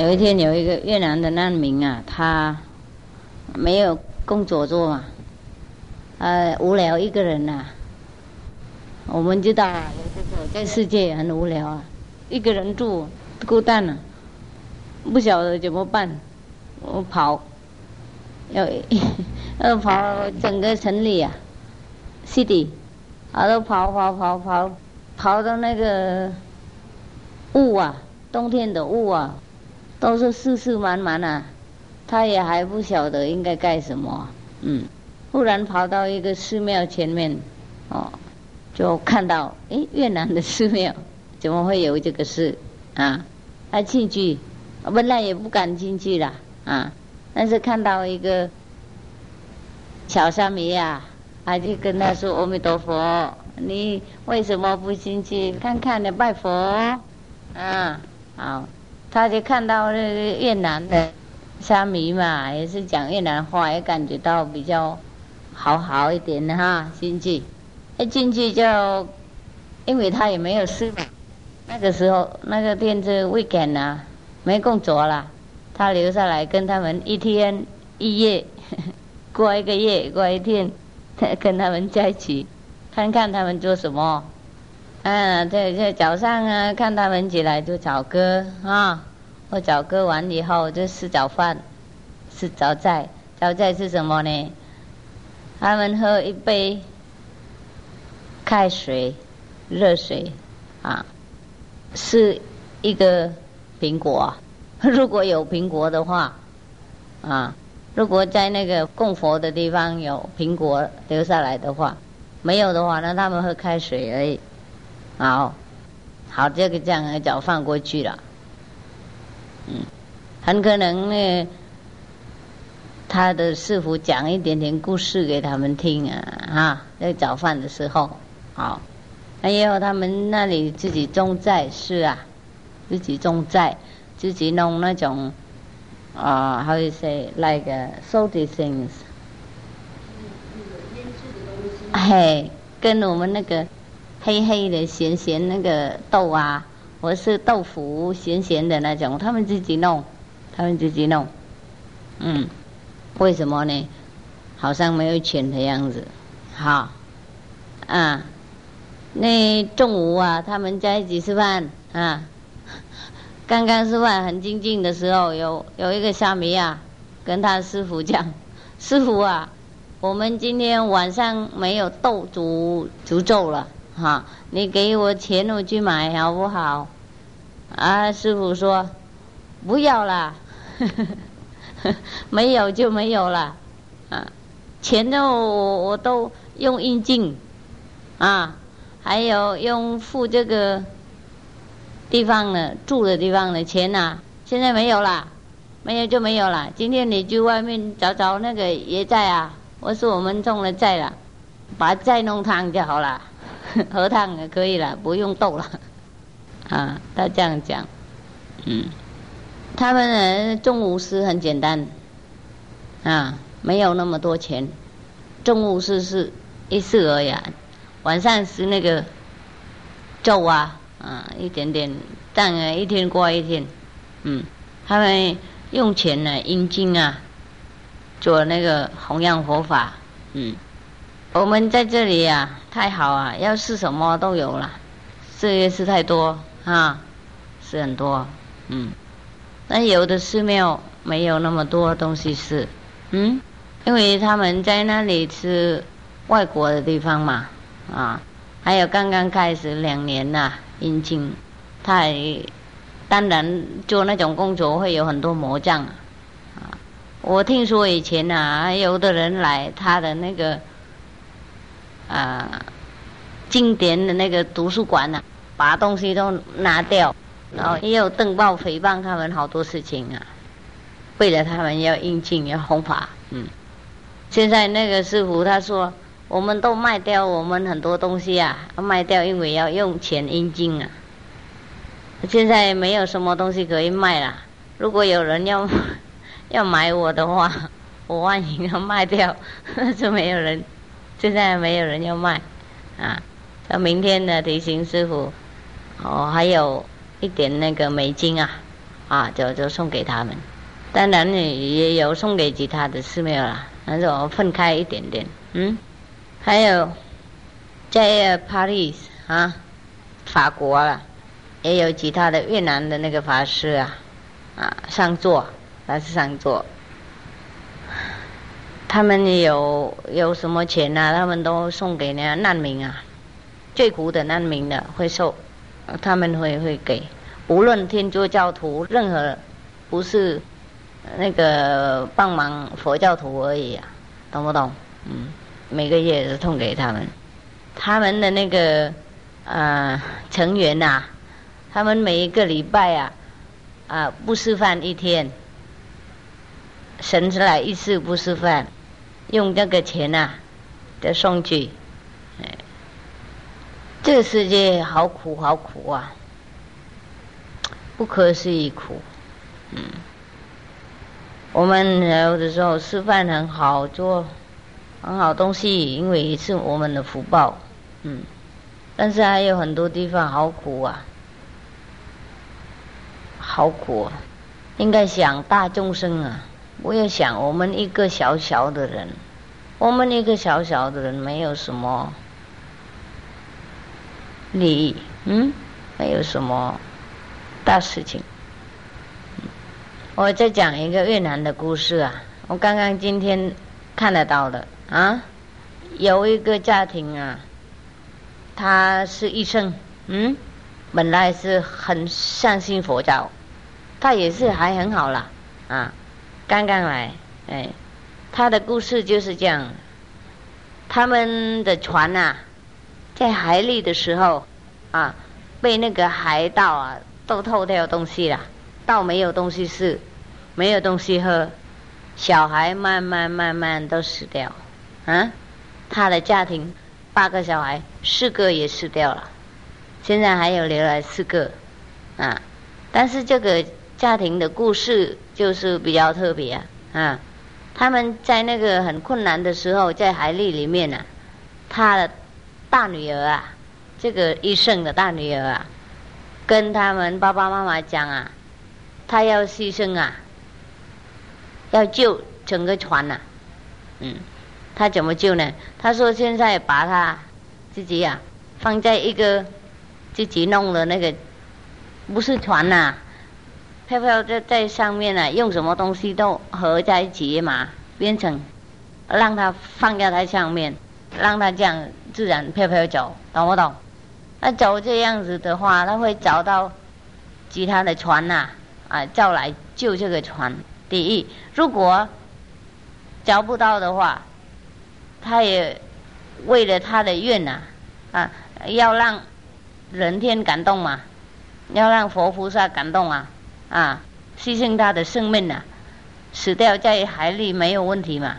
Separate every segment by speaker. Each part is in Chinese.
Speaker 1: 有一天有一个越南的难民啊，他没有工作做嘛，呃，无聊一个人呐。我们知道啊，在世界很无聊啊，一个人住孤单了，不晓得怎么办，我跑，要 要跑整个城里啊，city，啊跑跑跑跑，跑到那个雾啊，冬天的雾啊，都是湿湿满满啊，他也还不晓得应该干什么，嗯，忽然跑到一个寺庙前面，哦。就看到，哎，越南的寺庙怎么会有这个事啊？他进去，本来也不敢进去了啊。但是看到一个小沙弥呀，他就跟他说：“阿弥陀佛，你为什么不进去看看呢？拜佛啊！”好，他就看到那个越南的沙弥嘛，也是讲越南话，也感觉到比较好好一点的哈，进去。一进去就，因为他也没有事嘛，那个时候那个店是 weekend 啊，没工作了，他留下来跟他们一天一夜，过一个月过一天，跟他们在一起，看看他们做什么，嗯，在在早上啊，看他们起来就早歌啊，我早歌完以后就吃早饭，吃早菜，早菜是什么呢？他们喝一杯。开水、热水，啊，是一个苹果。如果有苹果的话，啊，如果在那个供佛的地方有苹果留下来的话，没有的话，那他们喝开水而已。好，好，这个这样就放过去了。嗯，很可能呢，他的师傅讲一点点故事给他们听啊，哈，在早饭的时候。好，还有他们那里自己种菜是啊，自己种菜，自己弄那种啊，how you say like salty things，嘿，跟我们那个黑黑的咸咸那个豆啊，或是豆腐咸咸的那种，他们自己弄，他们自己弄，嗯，为什么呢？好像没有钱的样子，好，啊。那中午啊，他们在一起吃饭啊。刚刚吃饭很静静的时候，有有一个虾米啊，跟他师傅讲：“师傅啊，我们今天晚上没有豆煮煮粥了，哈，你给我钱我去买好不好？”啊，师傅说：“不要啦，没有就没有了，啊，钱都我我都用印金，啊。”还有用付这个地方的住的地方的钱呐，现在没有了，没有就没有了。今天你去外面找找那个野菜啊，我说我们种了菜了，把菜弄汤就好了，喝汤也可以了，不用豆了。啊，他这样讲，嗯，他们人种五十很简单，啊，没有那么多钱，种五十是一次而已。晚上是那个粥啊，啊，一点点但啊，一天过一天，嗯，他们用钱呢，阴经啊，做那个弘扬佛法，嗯，我们在这里呀，太好啊，要是什么都有了，这也是太多啊，是很多，嗯，但有的寺庙没有那么多东西是，嗯，因为他们在那里是外国的地方嘛。啊，还有刚刚开始两年呐，阴茎，他当然做那种工作会有很多魔障啊。我听说以前呐，有的人来他的那个啊经典的那个图书馆呐，把东西都拿掉，然后也有登报诽谤他们好多事情啊，为了他们要应经要弘法，嗯。现在那个师傅他说。我们都卖掉我们很多东西啊，卖掉因为要用钱印金啊。现在没有什么东西可以卖了。如果有人要 要买我的话，我万一要卖掉，就没有人。现在没有人要卖啊。到明天呢提醒师傅，哦，还有一点那个美金啊，啊，就就送给他们。当然你也有送给其他的寺庙啦，但是我们分开一点点。嗯，还有在 Paris 啊，法国了，也有其他的越南的那个法师啊，啊上座，还是上座。他们有有什么钱啊？他们都送给那难民啊，最苦的难民的会受，他们会会给。无论天主教徒，任何不是那个帮忙佛教徒而已啊，懂不懂？嗯，每个月都送给他们。他们的那个呃成员呐，他们每一个礼拜啊啊不吃饭一天，神出来一次不吃饭。用这个钱呐，的送去，哎，这个世界好苦好苦啊，不可思议苦，嗯，我们有的时候吃饭很好，做很好东西，因为是我们的福报，嗯，但是还有很多地方好苦啊，好苦，啊，应该想大众生啊。我要想，我们一个小小的人，我们一个小小的人，没有什么利益，嗯，没有什么大事情。我再讲一个越南的故事啊，我刚刚今天看得到的啊，有一个家庭啊，他是医生，嗯，本来是很相信佛教，他也是还很好啦啊。刚刚来，哎，他的故事就是这样。他们的船呐，在海里的时候，啊，被那个海盗啊都偷掉东西了，到没有东西吃，没有东西喝，小孩慢慢慢慢都死掉，啊，他的家庭八个小孩，四个也死掉了，现在还有留来四个，啊，但是这个。家庭的故事就是比较特别啊，他们在那个很困难的时候，在海里里面呢，他的大女儿啊，这个医生的大女儿啊，跟他们爸爸妈妈讲啊，他要牺牲啊，要救整个船呐，嗯，他怎么救呢？他说现在把他自己呀放在一个自己弄的那个不是船呐。飘飘在在上面呢，用什么东西都合在一起嘛，变成让它放在它上面，让它这样自然飘飘走，懂不懂？那走这样子的话，他会找到其他的船呐，啊，叫来救这个船。第一，如果找不到的话，他也为了他的愿呐，啊，要让人天感动嘛，要让佛菩萨感动啊。啊，牺牲他的生命呐，死掉在海里没有问题嘛？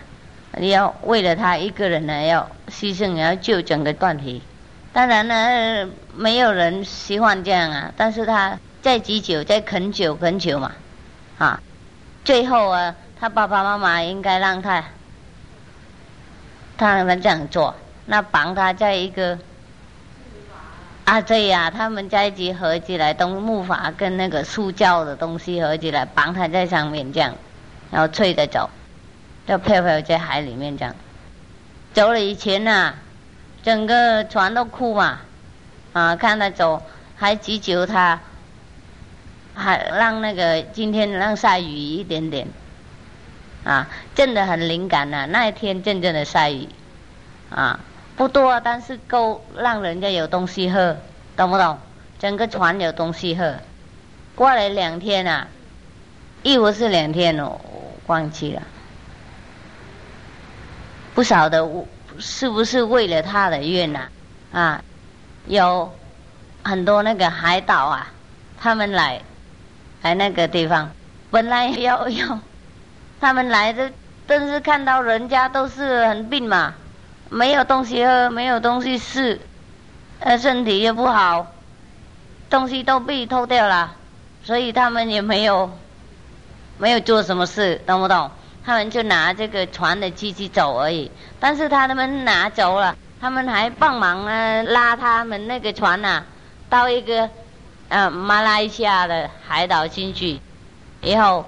Speaker 1: 你要为了他一个人呢，要牺牲，要救整个团体。当然呢，没有人喜欢这样啊。但是他在急救，在恳求恳求嘛，啊，最后啊，他爸爸妈妈应该让他，他让他这样做，那绑他在一个。啊，对呀，他们在一起合起来，东木筏跟那个塑胶的东西合起来，绑它在上面这样，然后吹着走，就飘飘在海里面这样。走了以前呐，整个船都哭嘛，啊，看他走，还祈求他，还让那个今天让下雨一点点，啊，真的很灵感呐，那一天真正的下雨，啊。不多，但是够让人家有东西喝，懂不懂？整个船有东西喝。过了两天啊，一不是两天哦，忘记了。不晓得是不是为了他的愿呐？啊，有很多那个海岛啊，他们来来那个地方，本来要要他们来的，但是看到人家都是很病嘛。没有东西喝，没有东西吃，呃，身体也不好，东西都被偷掉了，所以他们也没有没有做什么事，懂不懂？他们就拿这个船的机器走而已。但是他们拿走了，他们还帮忙啊，拉他们那个船呐，到一个呃马来西亚的海岛进去，以后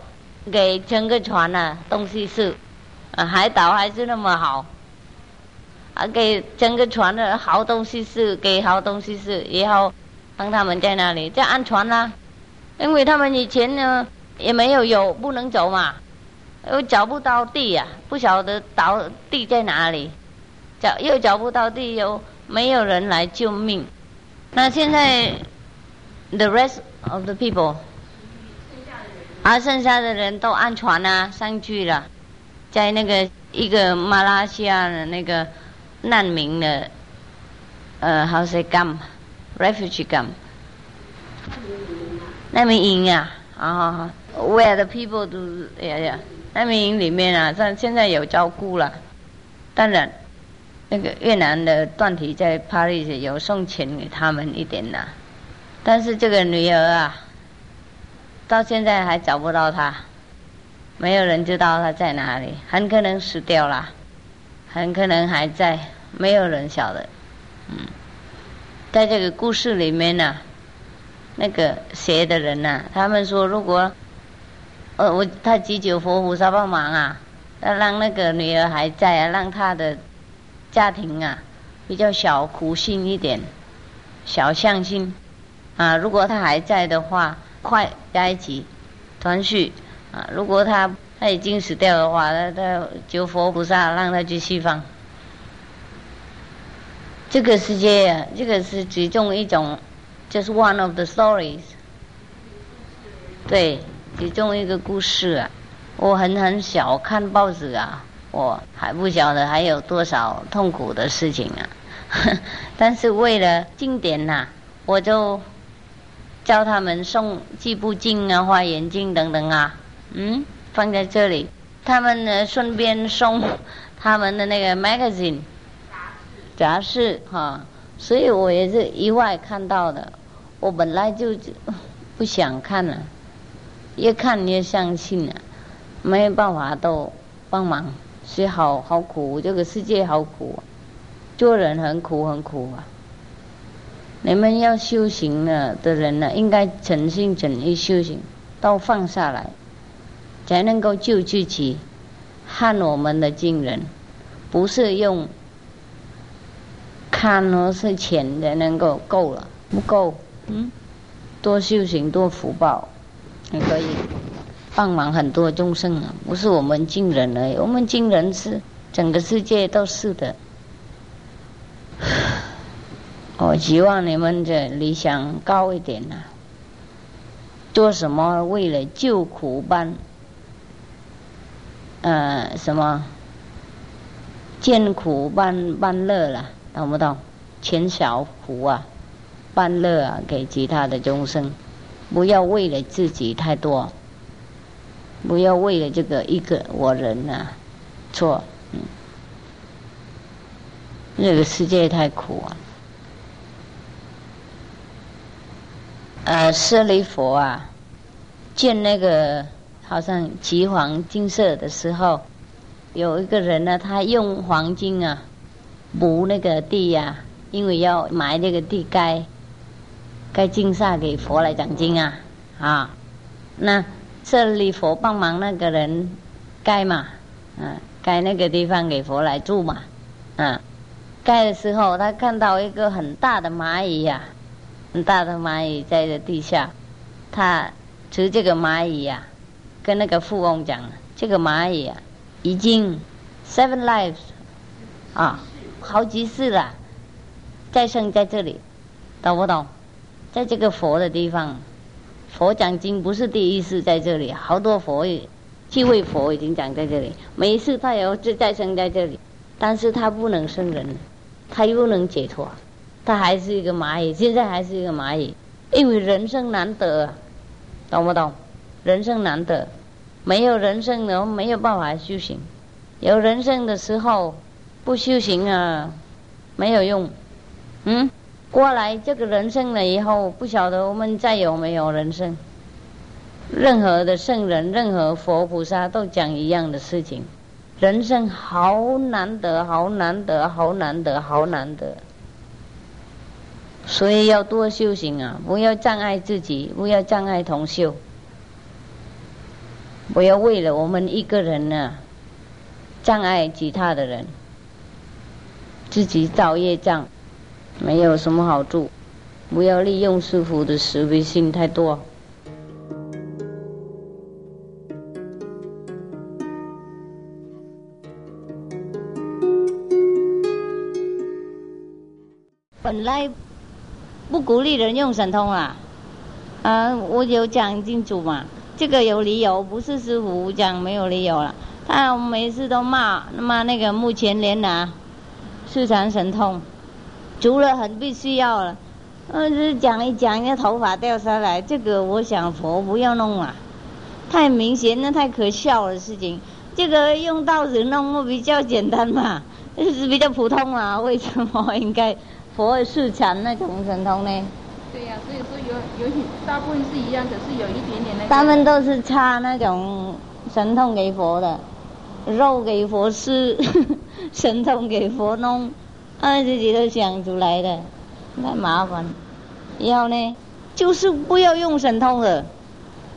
Speaker 1: 给整个船啊东西是，啊海岛还是那么好，啊给整个船的好东西是给好东西是以后帮他们在那里就安全啦，因为他们以前呢也没有有不能走嘛，又找不到地呀，不晓得倒地在哪里，找又找不到地，又没有人来救命，那现在 the rest of the people。啊剩下的人都安全啊，上去了，在那个一个马来西亚的那个难民的，呃，how say camp，refugee camp，难民营啊，啊，where the people do，哎呀，难民营里面啊，像现在有照顾了，当然，那个越南的断体在 Paris 有送钱给他们一点呐，但是这个女儿啊。到现在还找不到她，没有人知道她在哪里，很可能死掉了，很可能还在，没有人晓得。嗯，在这个故事里面呢，那个邪的人呢，他们说如果，呃，我他祈求佛菩萨帮忙啊，要让那个女儿还在啊，让他的家庭啊比较小苦心一点，小相心啊，如果他还在的话。快在一起团聚啊！如果他他已经死掉的话，那他求佛菩萨让他去西方。这个世界啊，这个是其中一种，就是 one of the stories。对，其中一个故事啊。我很很小看报纸啊，我还不晓得还有多少痛苦的事情啊。但是为了经典呐，我就。教他们送计步镜啊、画眼镜等等啊，嗯，放在这里。他们呢，顺便送他们的那个 magazine 杂志哈，所以我也是意外看到的。我本来就不想看了，越看越相信了，没有办法都帮忙，所以好好苦，这个世界好苦，做人很苦很苦啊。你们要修行了的人呢，应该诚心诚意修行，都放下来，才能够救自己，和我们的亲人，不是用看了是钱才能够够了，不够，嗯，多修行多福报，你可以帮忙很多众生啊，不是我们亲人而已，我们亲人是整个世界都是的。我希望你们的理想高一点呐。做什么为了救苦般，呃，什么见苦般般乐了，懂不懂？减小苦啊，般乐啊，给其他的众生，不要为了自己太多，不要为了这个一个我人呐，错，嗯，这个世界太苦啊。呃，舍利佛啊，见那个好像橘黄金色的时候，有一个人呢，他用黄金啊补那个地呀，因为要埋那个地盖，盖金萨给佛来讲经啊啊，那这里佛帮忙那个人盖嘛，嗯，盖那个地方给佛来住嘛，嗯，盖的时候他看到一个很大的蚂蚁呀。很大的蚂蚁在这地下，他吃这个蚂蚁呀，跟那个富翁讲，这个蚂蚁啊，已经 seven lives 啊，好几世了，再生在这里，懂不懂？在这个佛的地方，佛讲经不是第一次在这里，好多佛，七位佛已经讲在这里，每一次他也要再生在这里，但是他不能生人，他又能解脱。他还是一个蚂蚁，现在还是一个蚂蚁，因为人生难得，懂不懂？人生难得，没有人生的没有办法修行，有人生的时候不修行啊，没有用。嗯，过来这个人生了以后，不晓得我们再有没有人生。任何的圣人，任何佛菩萨都讲一样的事情，人生好难得，好难得，好难得，好难得。所以要多修行啊！不要障碍自己，不要障碍同修。不要为了我们一个人呢，障碍其他的人，自己造业障，没有什么好处。不要利用师傅的慈悲心太多。本来不鼓励人用神通啊，啊，我有讲清楚嘛，这个有理由，不是师傅讲没有理由了。他每次都骂骂那个目前连拿四禅神通，除了很必须要了。嗯，讲一讲，那头发掉下来，这个我想佛不要弄啊，太明显，那太可笑的事情。这个用刀子弄比较简单嘛，就 是比较普通啊。为什么应该佛是禅那种神通呢？
Speaker 2: 对呀，所以说有有大部分是一样，可是有一点点那。
Speaker 1: 他们都是差那种神通给佛的，肉给佛吃，神通给佛弄，他自己都想出来的。太麻烦，以后呢，就是不要用神通了。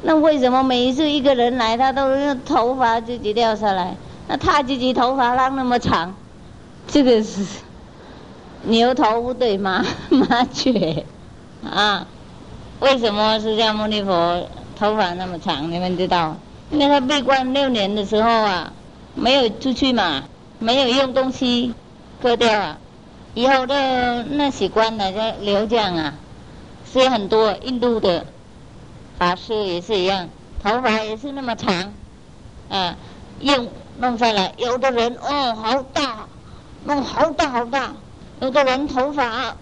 Speaker 1: 那为什么每一次一个人来，他都头发自己掉下来？那他自己头发拉那么长，这个是 牛头不对马马嘴啊？为什么释迦牟尼佛头发那么长？你们知道？因为他闭关六年的时候啊，没有出去嘛，没有用东西割掉啊。以后的那些官呢，在留将啊，是很多印度的法师也是一样，头发也是那么长，啊，用弄下来，有的人哦好大，弄好大好大，有的人头发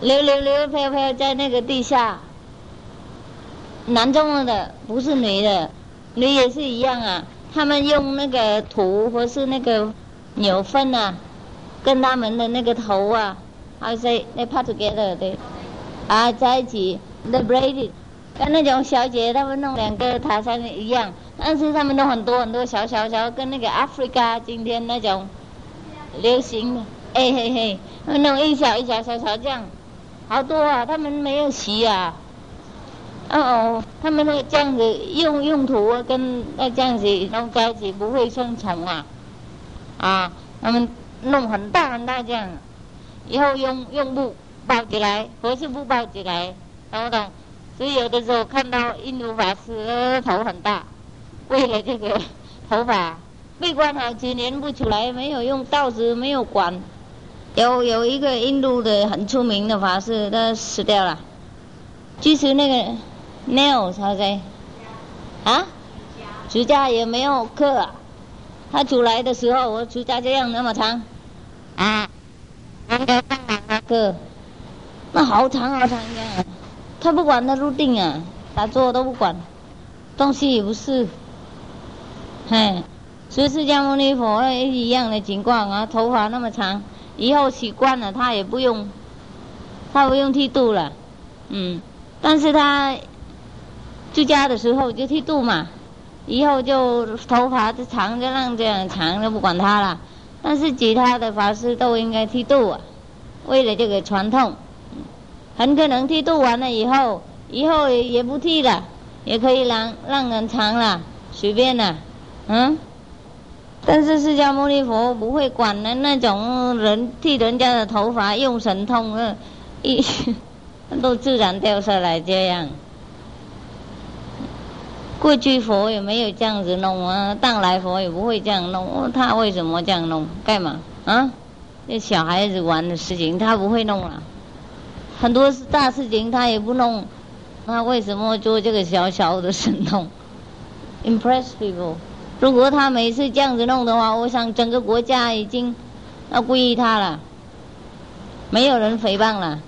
Speaker 1: 流流流飘飘在那个地下，男中的不是女的，女也是一样啊，他们用那个土或是那个牛粪啊。跟他们的那个头啊，I say they put together 的，啊在一起，The Brady 跟那种小姐他们弄两个塔山一样，但是他们都很多很多小小小，跟那个 Africa 今天那种流行的，哎嘿嘿，弄一小一小小小这样，好多啊，他们没有洗啊，哦，他们那这样子用用土跟那这样子弄在一起不会生虫啊，啊，他们。弄很大很大这样，以后用用布包起来，或是布包起来，懂不懂？所以有的时候看到印度法师头很大，为了这个头发，闭关好几年不出来，没有用刀子，没有管。有有一个印度的很出名的法师，他死掉了。就是那个 nail 他在啊，指甲也没有刻。他出来的时候，我指甲这样那么长，啊，那个那个，那好长好长呀！他不管他入定啊，打坐都不管，东西也不是，嘿，所以释迦牟尼佛也一样的情况啊，头发那么长，以后习惯了他也不用，他不用剃度了，嗯，但是他出家的时候就剃度嘛。以后就头发就长就让这样长，就不管他了。但是其他的法师都应该剃度啊，为了这个传统。很可能剃度完了以后，以后也不剃了，也可以让让人长了，随便了，嗯。但是释迦牟尼佛不会管的那种人剃人家的头发用神通，一 都自然掉下来这样。过去佛也没有这样子弄啊，当来佛也不会这样弄，他为什么这样弄？干嘛啊？那小孩子玩的事情他不会弄了，很多大事情他也不弄，他为什么做这个小小的神通？Impress people。如果他每次这样子弄的话，我想整个国家已经要皈依他了，没有人诽谤了，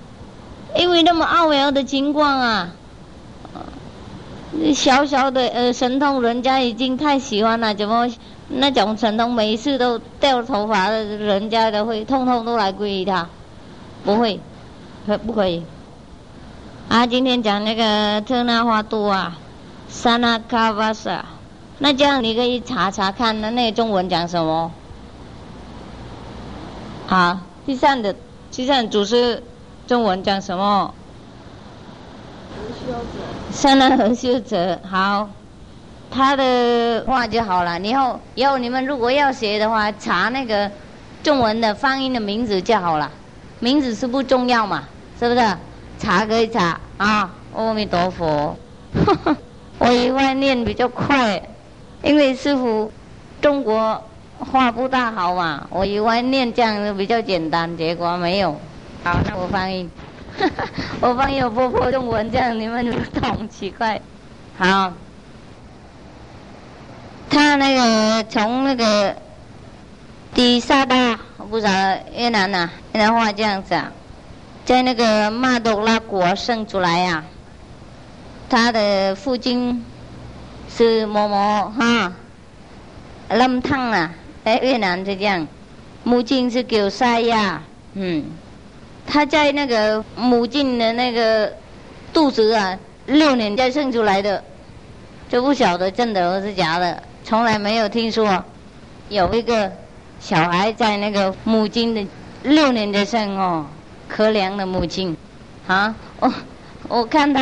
Speaker 1: 因为那么奥妙的情况啊。小小的呃神通，人家已经太喜欢了，怎么那种神通每次都掉头发的，人家都会通通都来皈依他，不会，可不可以？啊，今天讲那个特纳花多啊，萨那卡瓦萨，那这样你可以查查看，那那个中文讲什么？好，第三的第三组是中文讲什么？三难和修者好，他的话就好了。以后以后你们如果要学的话，查那个中文的发音的名字就好了。名字是不重要嘛？是不是？查可以查啊，阿弥陀佛。我以为念比较快，因为师傅中国话不大好嘛，我以为念这样比较简单，结果没有。好，那我翻译。我翻译波波中文，这样你们不懂，奇怪。好，他那个从那个第沙巴，我不知道越南呐，越南话这样子啊，在那个马多拉国生出来呀。他的父亲是某某哈，lâm thăng à，在越南是这样，母亲是叫塞呀，嗯，他在那个母亲的那个肚子啊，六年才生出来的，就不晓得真的还是假的，从来没有听说。有一个小孩在那个母亲的六年的生哦，可怜的母亲，啊，我我看到。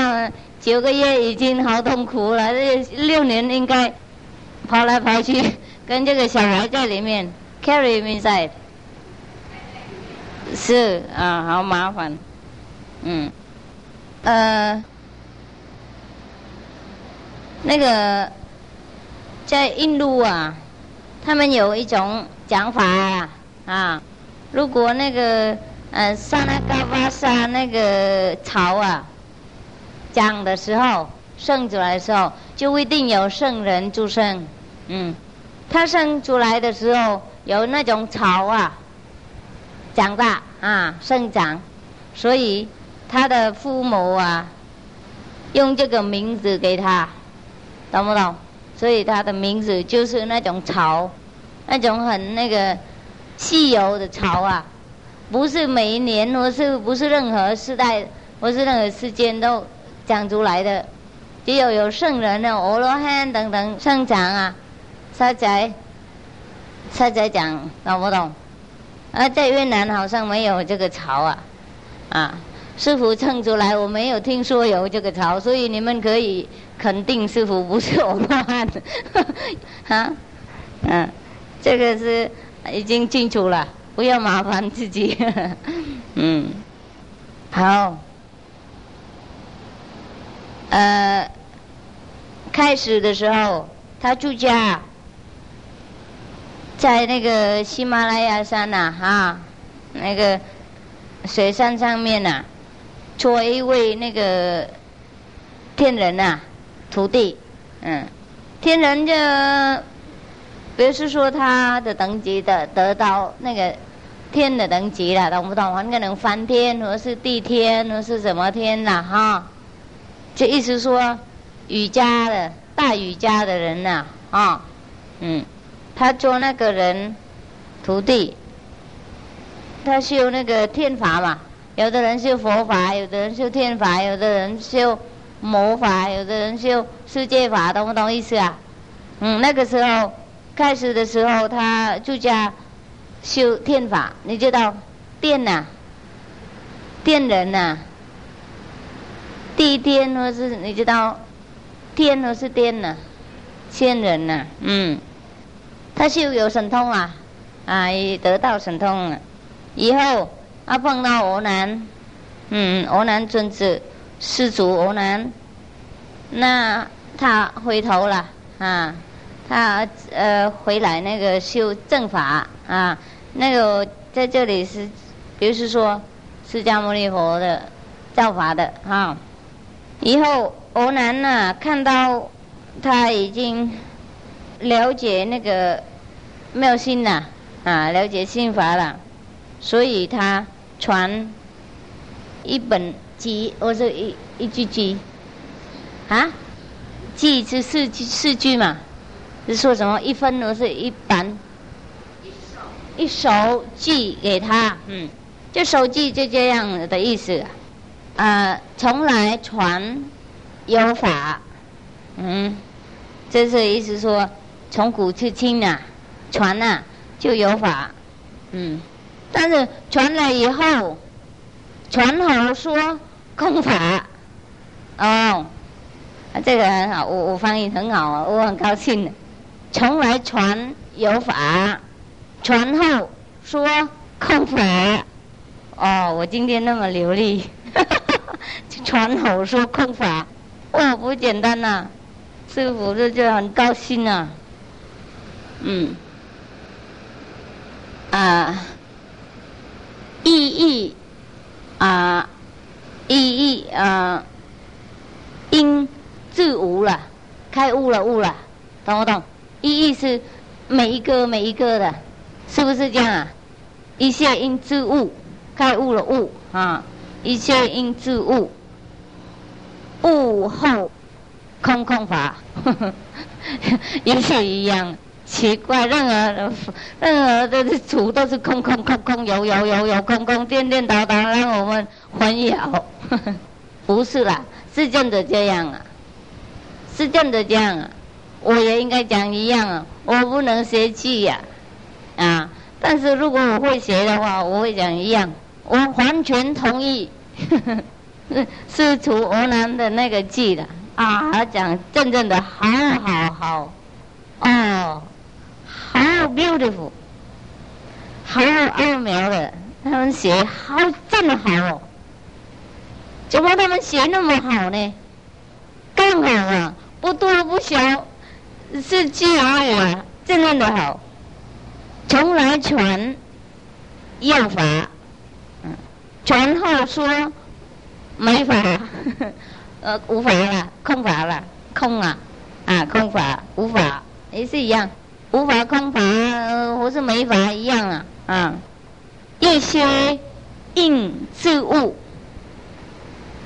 Speaker 1: 九个月已经好痛苦了，这六年应该跑来跑去，跟这个小孩在里面。Carry inside，是啊，好麻烦，嗯，呃，那个在印度啊，他们有一种讲法啊，啊，如果那个呃萨那嘎巴萨那个草啊。讲的时候，生出来的时候，就一定有圣人出生。嗯，他生出来的时候有那种草啊，长大啊，生长，所以他的父母啊，用这个名字给他，懂不懂？所以他的名字就是那种草，那种很那个稀有的草啊，不是每一年，或是不是任何时代，或是任何时间都。讲出来的，只有有圣人的阿罗汉等等生长啊，沙仔，沙仔讲，懂不懂？啊，在越南好像没有这个潮啊，啊，师傅称出来，我没有听说有这个潮，所以你们可以肯定师傅不是阿罗汉，啊，嗯，这个是已经清楚了，不要麻烦自己，嗯，好。呃，开始的时候，他住家在那个喜马拉雅山呐，哈，那个雪山上面呐，做一位那个天人呐，徒弟，嗯，天人就，不是说他的等级的得到那个天的等级了，懂不懂？很可能翻天，或是地天，或是什么天呐，哈。这意思说，瑜伽的大瑜伽的人呐，啊，嗯，他做那个人徒弟，他修那个天法嘛，有的人修佛法，有的人修天法，有的人修魔法，有的人修世界法，懂不懂意思啊？嗯，那个时候开始的时候，他就叫修天法，你知道电呐，电人呐。第一天或是你知道，天或是天呢，仙人呢，嗯，他修有神通啊，啊，得到神通了，以后他碰到欧南，嗯，欧南尊子，施主欧南，那他回头了啊，他呃回来那个修正法啊，那个在这里是，比如说释迦牟尼佛的教法的哈。以后，欧南呐看到他已经了解那个妙心呐，啊，了解心法了，所以他传一本集，或者一一句集，啊，记是四句四句嘛，是说什么一分或是一本，一首记给他，嗯，就手记就这样的意思。啊，呃从来传有法，嗯，这是意思说，从古至今呐，传呐就有法，嗯，但是传了以后，传好说空法，哦，啊，这个很好，我我翻译很好啊，我很高兴。的。从来传有法，传后说空法。哦，我今天那么流利，传后说空法，哦，不简单呐！师傅这就很高兴啊。嗯，啊，意义啊，意义啊，因自无了，开悟了，悟了，懂不懂？意义是每一个每一个的，是不是这样啊？一切因自悟，开悟了悟啊！一切因自悟，悟后空空法，也是一样。奇怪，任何任何的主都是空空空空，有有有有空空，颠颠倒倒，让我们混淆。不是啦，是真的这样啊，是真的这样啊。我也应该讲一样啊，我不能学气呀，啊！但是如果我会学的话，我会讲一样，我完全同意，是除俄南的那个记的。啊，讲真正的好好好，哦，好 beautiful，好奥妙的，他们写好真的好哦，怎么他们写那么好呢？更好啊，不多不小。是记而我真正的好，从来传要法，嗯，传后说没法，呃，无法了，空法了，空啊，啊，空法无法也是一样，无法空法或是没法一样啊，啊，一些应自悟，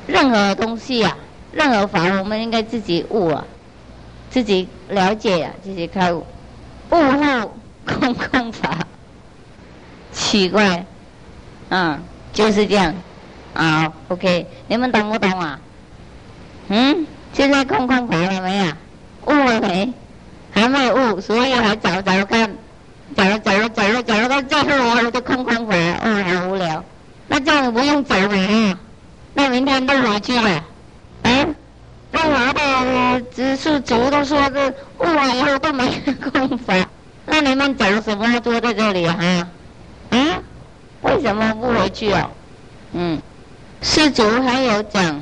Speaker 1: 任何东西啊，任何法，我们应该自己悟啊。自己了解啊，自己开悟，悟后空空法，奇怪，啊，就是这样，啊，OK，你们懂不懂啊？嗯，现在空空法了没有？悟了没？还没悟，所以还找找看，找找找找到最后我就空空法，哦，好无聊。那这样不用找了啊，那明天都回去了，嗯。那我的知识族都说是悟了以后都没空法，那你们讲什么坐在这里啊？嗯？为什么不回去啊？嗯，世祖还有讲，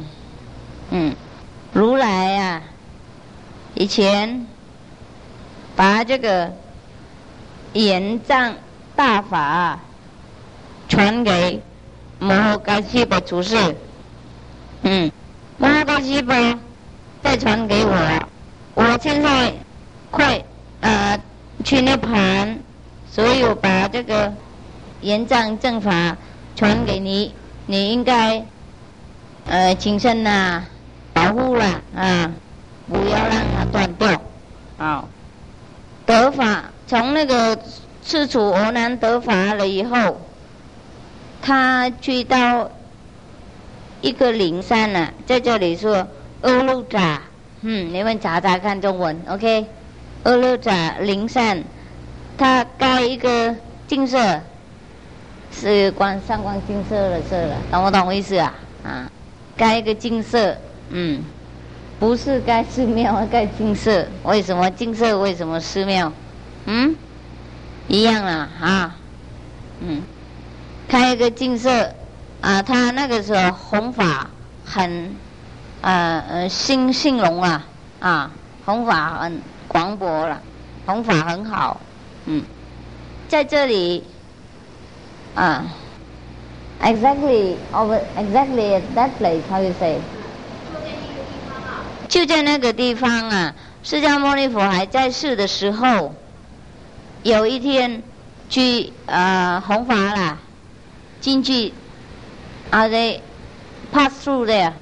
Speaker 1: 嗯，如来呀，以前把这个延藏大法传给摩诃迦叶的祖师，嗯，摩诃迦叶。再传给我，我现在快呃去涅盘，所以我把这个延藏正法传给你，你应该呃谨慎呐，保护了啊，不要让它断掉啊。得法从那个赤楚俄南得法了以后，他去到一个灵山啊，在这里说。阿鲁扎，嗯，你们查查看中文，OK？阿鲁扎灵山，他盖一个金色，是关上光金色的色了，懂不懂我意思啊？啊，盖一个金色，嗯，不是盖寺庙，盖金色，为什么金色？为什么寺庙？嗯，一样啊，啊，嗯，开一个金色，啊，他那个时候弘法很。呃呃，兴兴隆啊，啊，弘法很广博了，弘法很好，嗯，在这里，啊，exactly over exactly at that place how you say？就在那个地方啊，释迦牟尼佛还在世的时候，有一天去呃弘法了，进去啊 they pass through there？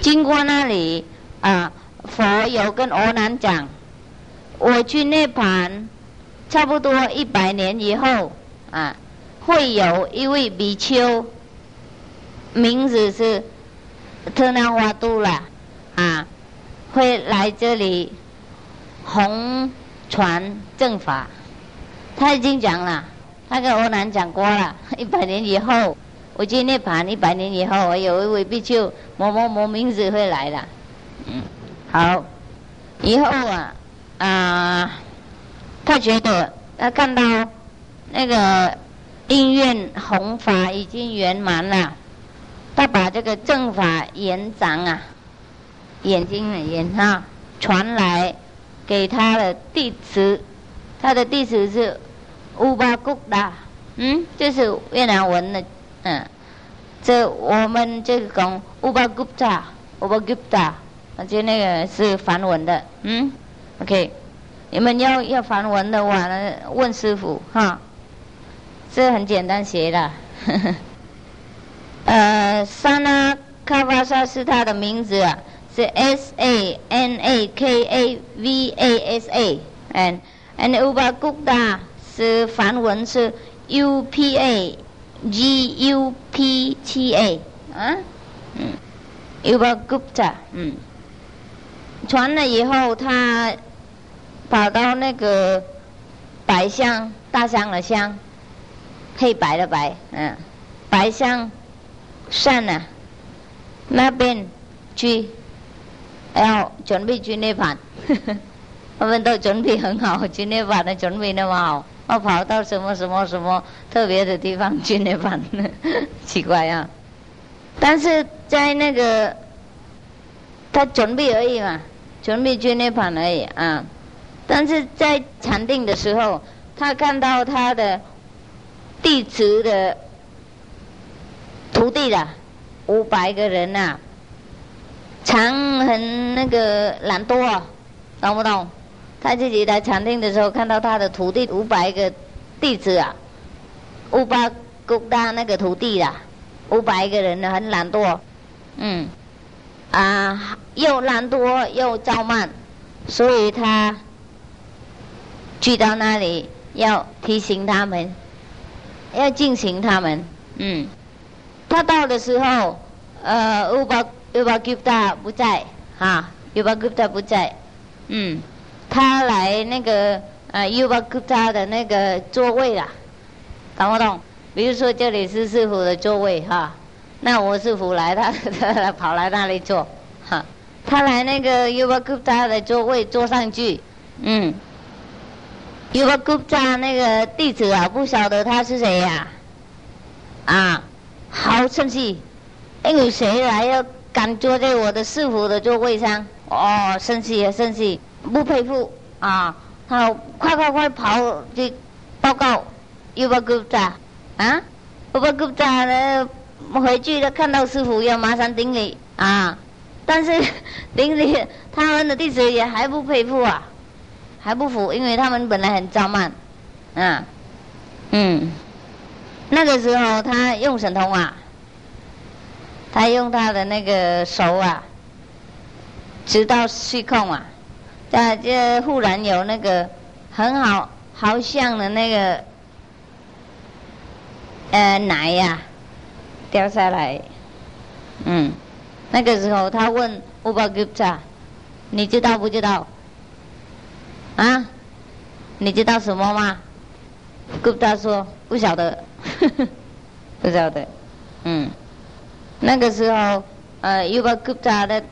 Speaker 1: 经过那里啊，佛有跟阿难讲，我去涅盘，差不多一百年以后啊，会有一位比丘，名字是特那华杜了啊，会来这里弘传正法。他已经讲了，他跟欧南讲过了，一百年以后。我今天盘一百年以后，我有一位比丘某某某名字会来了，嗯，好，以后啊啊，他觉得他看到那个因愿弘法已经圆满了，他把这个正法延长啊，眼睛的眼啊传来给他的弟子，他的弟子是乌巴古达，嗯，这是越南文的，嗯，这我们这个讲乌巴古达，乌巴古达。就那个是梵文的，嗯，OK，你们要要梵文的话呢，问师傅哈，这很简单写的，呃，，Sana Kavasa 是他的名字啊，是 S A N A K A V A S A，and and Ubagupta 是梵文是 U P A G U P T A，啊，嗯，Ubagupta，嗯。传了以后，他跑到那个白香大香的香，黑白的白，嗯，白香山呢那边去，要准备去那盘，我们都准备很好，去那盘的准备那么好，我跑到什么什么什么特别的地方去那盘，奇怪啊！但是在那个。他准备而已嘛，准备去那盘而已啊。但是在禅定的时候，他看到他的弟子的徒弟了，五百个人呐，常很那个懒惰，懂不懂？他自己在禅定的时候，看到他的徒弟五百个弟子啊，五百勾搭那个徒弟啦，五百个人呢，很懒惰，嗯。啊，又懒惰又造慢，所以他去到那里要提醒他们，要进行他们。嗯，他到的时候，呃，乌巴乌巴吉达不在，哈，乌巴吉达不在。嗯，他来那个呃乌巴吉达的那个座位啦，懂不懂？比如说这里是师傅的座位哈。那我师傅来，他他跑来那里坐，哈，他来那个 u b a g u p t a 的座位坐上去，嗯 u b a g u p t a 那个弟子啊，不晓得他是谁呀，啊，好生气，因为谁来要敢坐在我的师傅的座位上？哦，生气啊，生气，不佩服。啊，他快快快跑去报告。u b a g u p t a 啊？u b a g u p t a 呢？回去了，看到师傅要马上顶礼。啊！但是 顶礼，他们的弟子也还不佩服啊，还不服，因为他们本来很躁慢，啊，嗯，那个时候他用神通啊，他用他的那个手啊，直到虚空啊，在这忽然有那个很好好像的那个呃奶呀。掉下来，嗯，那个时候他问乌巴吉扎，你知道不知道？啊，你知道什么吗？吉扎说不晓得，不晓得，嗯，那个时候呃乌巴吉扎的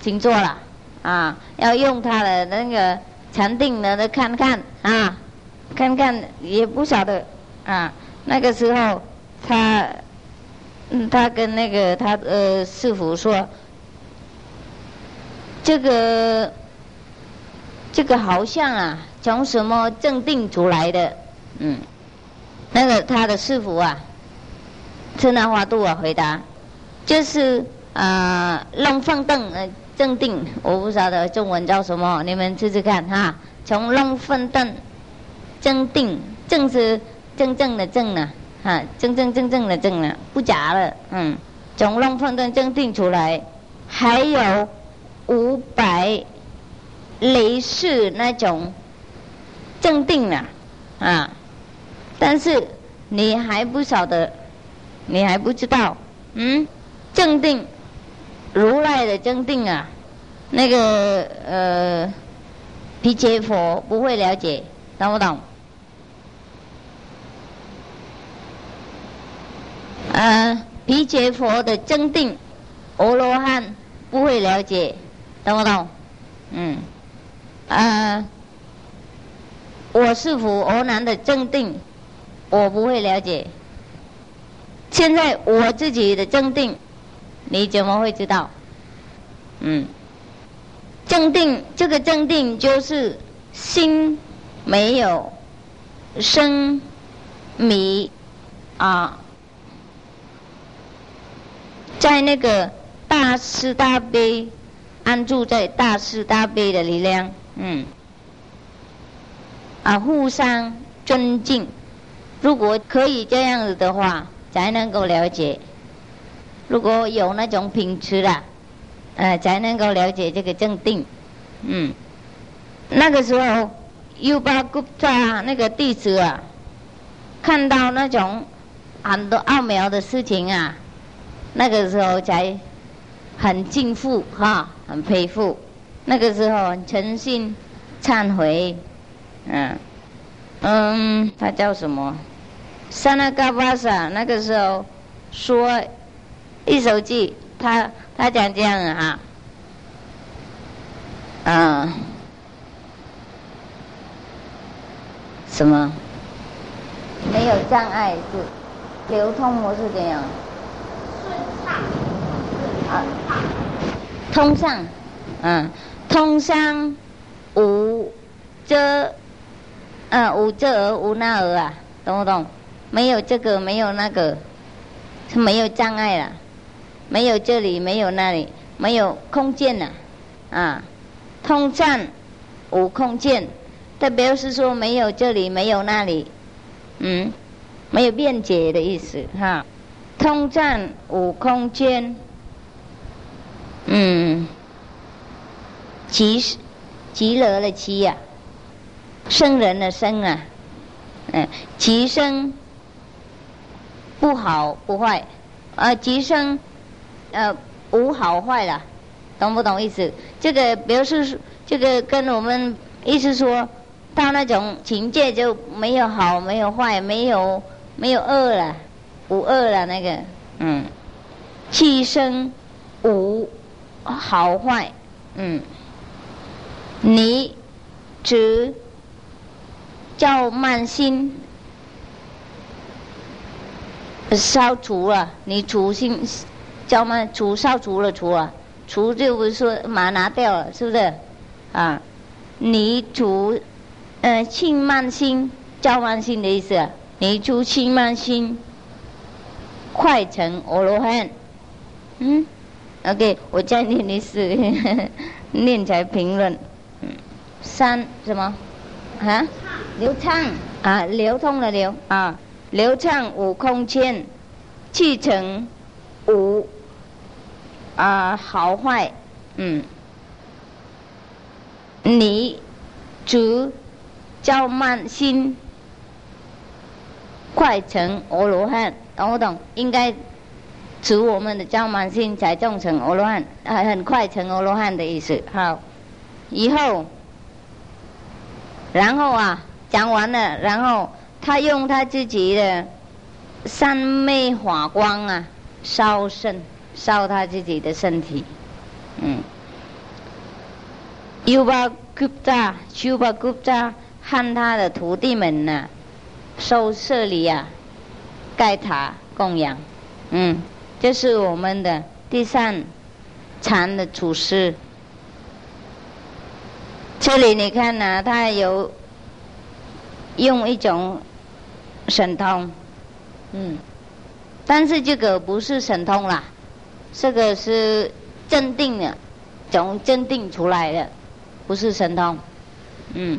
Speaker 1: 请坐了，啊，要用他的那个禅定的的看看。啊，看看也不晓得。啊，那个时候他。嗯，他跟那个他呃师傅说，这个这个好像啊，从什么正定出来的？嗯，那个他的师傅啊，车那花度啊回答，就是啊龙凤凳呃正定，我不晓得中文叫什么，你们试试看哈。从龙凤凳正定，正是真正的正呢。哈，真真正正的正呢，不假了。嗯，从龙凤凳正定出来，还有五百类似那种正定了，啊，但是你还不晓得，你还不知道，嗯，正定如来的正定啊，那个呃皮切佛不会了解，懂不懂？呃，毗羯佛的正定，阿罗汉不会了解，懂不懂？嗯，啊，我是否俄南的正定，我不会了解。现在我自己的正定，你怎么会知道？嗯，正定这个正定就是心没有生迷啊，在那个大慈大悲安住在大慈大悲的力量，嗯，啊，互相尊敬，如果可以这样子的话。才能够了解，如果有那种品质的，呃，才能够了解这个正定，嗯，那个时候，优巴古扎那个弟子啊，看到那种很多奥妙的事情啊，那个时候才很敬服哈，很佩服，那个时候诚信忏悔，嗯，嗯，他叫什么？萨那嘎巴萨那个时候说一首偈，他他讲这样啊，嗯，什么？没有障碍是流通模式怎样？顺畅。啊，通畅，嗯，通商无遮，啊，无这而无那而啊，懂不懂？没有这个，没有那个，是没有障碍了，没有这里，没有那里，没有空间了，啊，通畅无空间，代表是说没有这里，没有那里，嗯，没有便捷的意思哈，通畅无空间，嗯，极极乐的极呀，生人的生啊，嗯，极生。不好不坏，呃，吉生，呃，无好坏了，懂不懂意思？这个表示这个跟我们意思说，到那种境界就没有好，没有坏，没有没有恶了，无恶了那个，嗯，气生无好坏，嗯，你只叫慢心。消除了，你除心，叫嘛除消除了除了，除就不是说马拿掉了，是不是？啊，你除，呃，轻慢心，叫慢心的意思，你除轻慢心，快成阿罗汉。嗯，OK，我再 念一次，念起来评论。嗯，三什么？啊？流畅啊，流通的流啊。流畅无空间，气成无啊好坏，嗯，你主叫慢心，快成阿罗汉，懂不懂？应该足我们的叫慢心，才种成阿罗汉，啊，很快成阿罗汉的意思。好，以后，然后啊，讲完了，然后。他用他自己的三昧法光啊，烧身，烧他自己的身体，嗯。优巴古扎，优巴古扎，和他的徒弟们呢，收舍利啊，盖塔供养，嗯，这是我们的第三禅的祖师。这里你看呢，他有用一种。神通，嗯，但是这个不是神通啦，这个是镇定的，从镇定出来的，不是神通，嗯，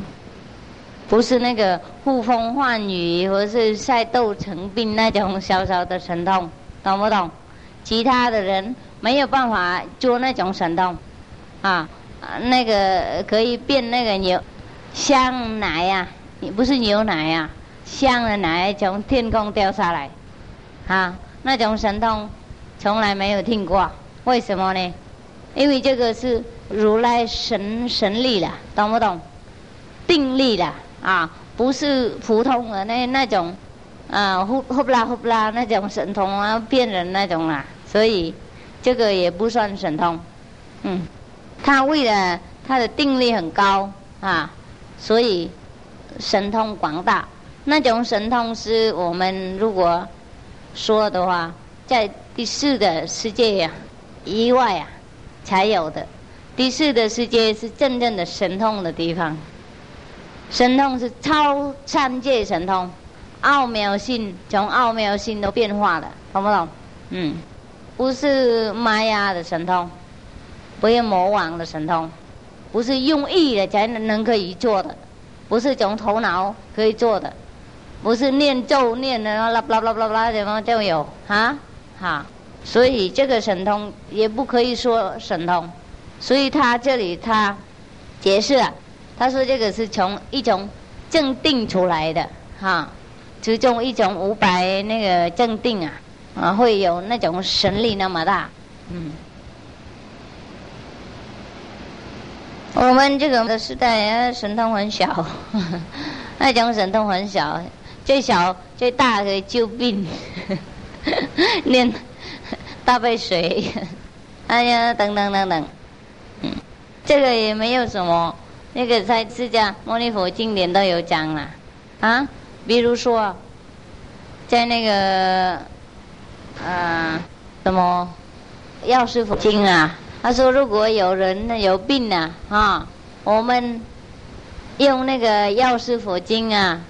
Speaker 1: 不是那个呼风唤雨或是赛斗成兵那种小小的神通，懂不懂？其他的人没有办法做那种神通，啊，那个可以变那个牛香奶呀，你不是牛奶呀？香的奶从天空掉下来，啊，那种神通从来没有听过，为什么呢？因为这个是如来神神力了，懂不懂？定力了啊，不是普通的那那种，啊，呼呼啦呼啦那种神通啊，骗人那种啦，所以这个也不算神通，嗯，他为了他的定力很高啊，所以神通广大。那种神通是我们如果说的话，在第四的世界呀以外啊才有的。第四的世界是真正的神通的地方，神通是超三界神通，奥妙性从奥妙性都变化了，懂不懂？嗯，不是玛雅的神通，不是魔王的神通，不是用意的才能能可以做的，不是从头脑可以做的。不是念咒念的，啦啦啦啦啦怎么就有。啊？哈，所以这个神通也不可以说神通，所以他这里他解释了，他说这个是从一种正定出来的。哈，其中一种五百那个正定啊啊会有那种神力那么大，嗯，我们这个的时代神通很小，那种神通很小。最小最大可以救病，念大杯水，哎呀，等等等等，嗯，这个也没有什么，那个在释迦牟尼佛经典都有讲了，啊，比如说，在那个，啊，什么，药师佛经啊，他说如果有人有病啊，啊，我们用那个药师佛经啊。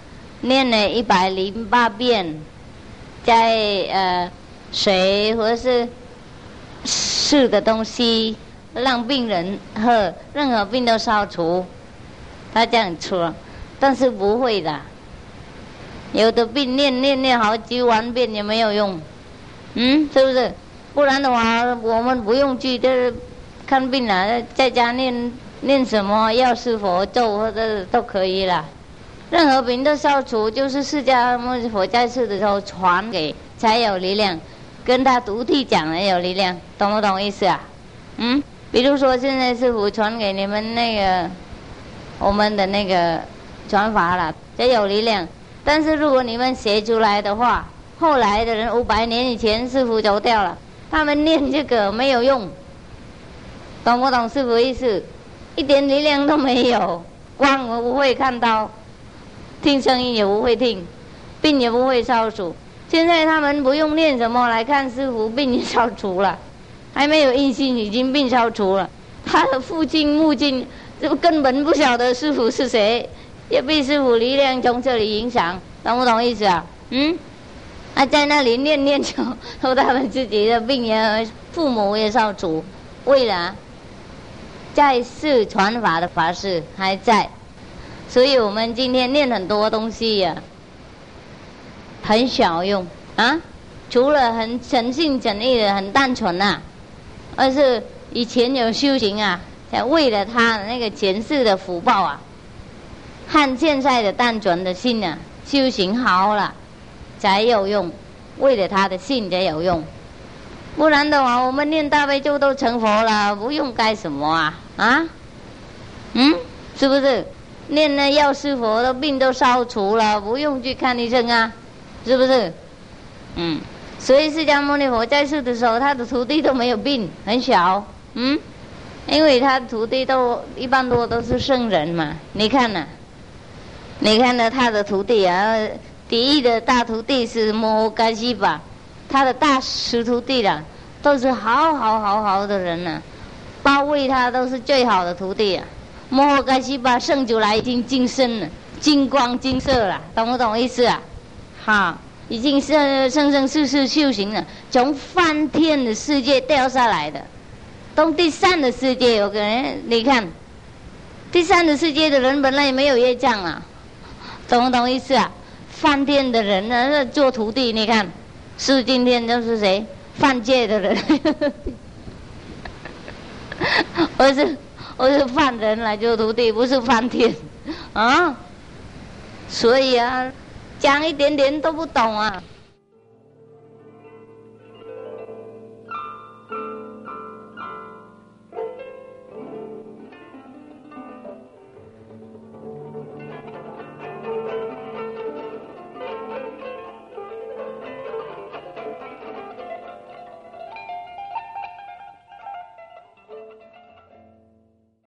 Speaker 1: 念了一百零八遍，在呃水或者是的东西，让病人喝，任何病都消除。他这样说，但是不会的。有的病念念念好几万遍也没有用，嗯，是不是？不然的话，我们不用去这看病了，在家念念什么药师佛咒或者都可以了。任何病都消除，就是释迦牟尼佛在世的时候传给才有力量，跟他徒弟讲了有力量，懂不懂意思啊？嗯，比如说现在师傅传给你们那个我们的那个传法了，才有力量。但是如果你们写出来的话，后来的人五百年以前师傅走掉了，他们念这个没有用，懂不懂师傅意思？一点力量都没有，光我不会看到。听声音也不会听，病也不会消除。现在他们不用念什么来看师傅，病也消除了，还没有印心已经病消除了。他的父亲、母亲就根本不晓得师傅是谁，也被师傅力量从这里影响，懂不懂意思啊？嗯，啊，在那里念念就，后他们自己的病人、父母也消除。为了在世传法的法师还在。所以我们今天念很多东西呀，很小用啊，除了很诚信诚意的、很单纯呐，而是以前有修行啊，才为了他那个前世的福报啊，和现在的单纯的心啊，修行好了才有用，为了他的信才有用，不然的话，我们念大悲咒都成佛了，不用干什么啊？啊？嗯，是不是？念那药师佛的病都消除了，不用去看医生啊，是不是？嗯，所以释迦牟尼佛在世的时候，他的徒弟都没有病，很小，嗯，因为他徒弟都一般多都是圣人嘛。你看呐，你看呢，他的徒弟啊，第一的大徒弟是摩诃迦西吧，他的大师徒弟啦，都是好好好好的人呐，包围他都是最好的徒弟啊。摩诃迦西巴圣主来已经金身了，金光金色了，懂不懂意思啊？哈，已经是生生世世修行了，从梵天的世界掉下来的，到第三的世界有个人，你看，第三的世界的人本来也没有业障啊，懂不懂意思啊？饭店的人呢，那做徒弟，你看，是今天就是谁？犯戒的人，我是。我是犯人来做徒弟，不是饭店，啊！所以啊，讲一点点都不懂啊。